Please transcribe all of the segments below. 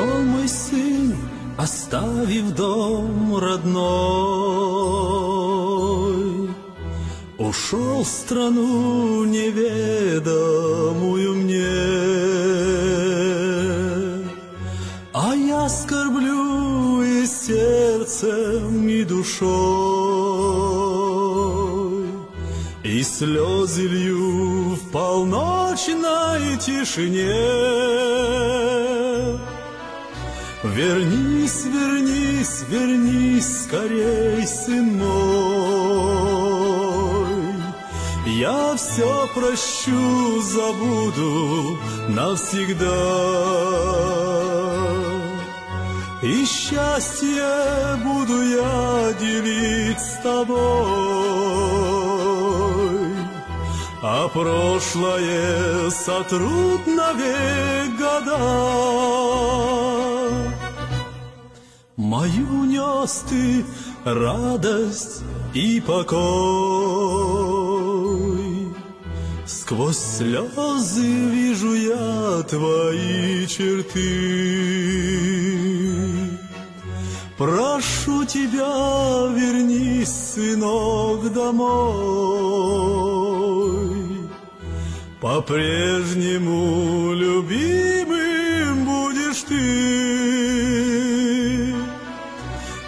Ушел мой сын, оставив дом родной. Ушел в страну неведомую мне. А я скорблю и сердцем, и душой. И слезы лью в полночной тишине. Вернись, вернись, вернись скорей, сын мой. Я все прощу, забуду навсегда. И счастье буду я делить с тобой. А прошлое сотрут навек года. Мою нес ты радость и покой. Сквозь слезы вижу я твои черты. Прошу тебя, вернись, сынок, домой. По-прежнему любимым будешь ты.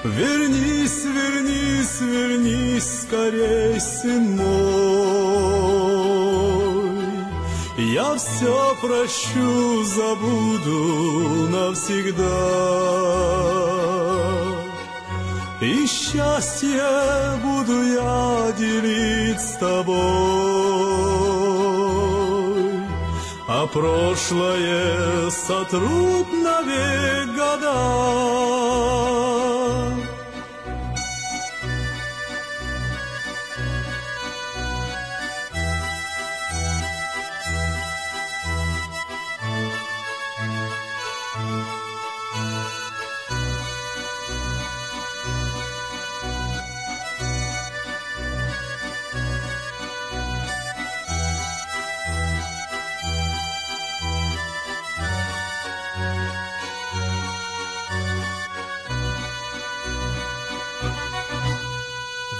Вернись, вернись, вернись скорей, сын мой. Я все прощу, забуду навсегда. И счастье буду я делить с тобой. А прошлое сотрут навек года.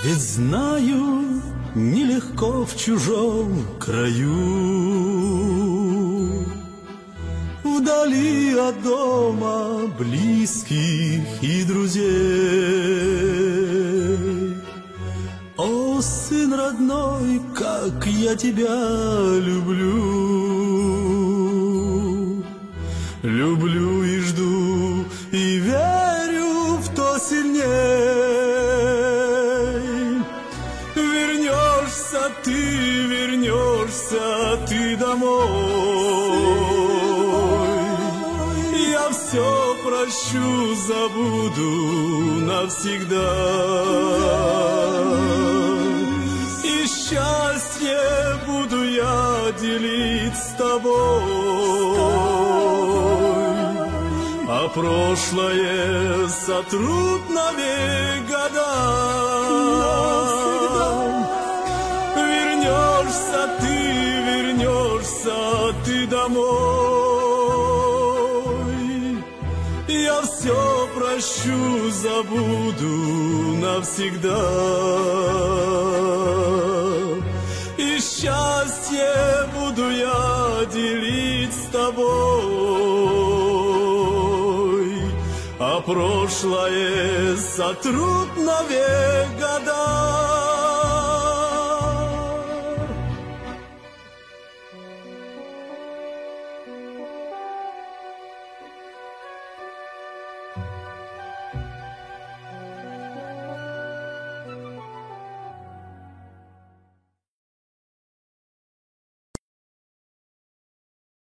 Ведь знаю, нелегко в чужом краю, Вдали от дома близких и друзей. О, сын родной, как я тебя люблю, Люблю все прощу, забуду навсегда. И счастье буду я делить с тобой. А прошлое сотрут навек года. Вернешься ты, вернешься ты домой. все прощу, забуду навсегда. И счастье буду я делить с тобой, А прошлое сотрут навек года.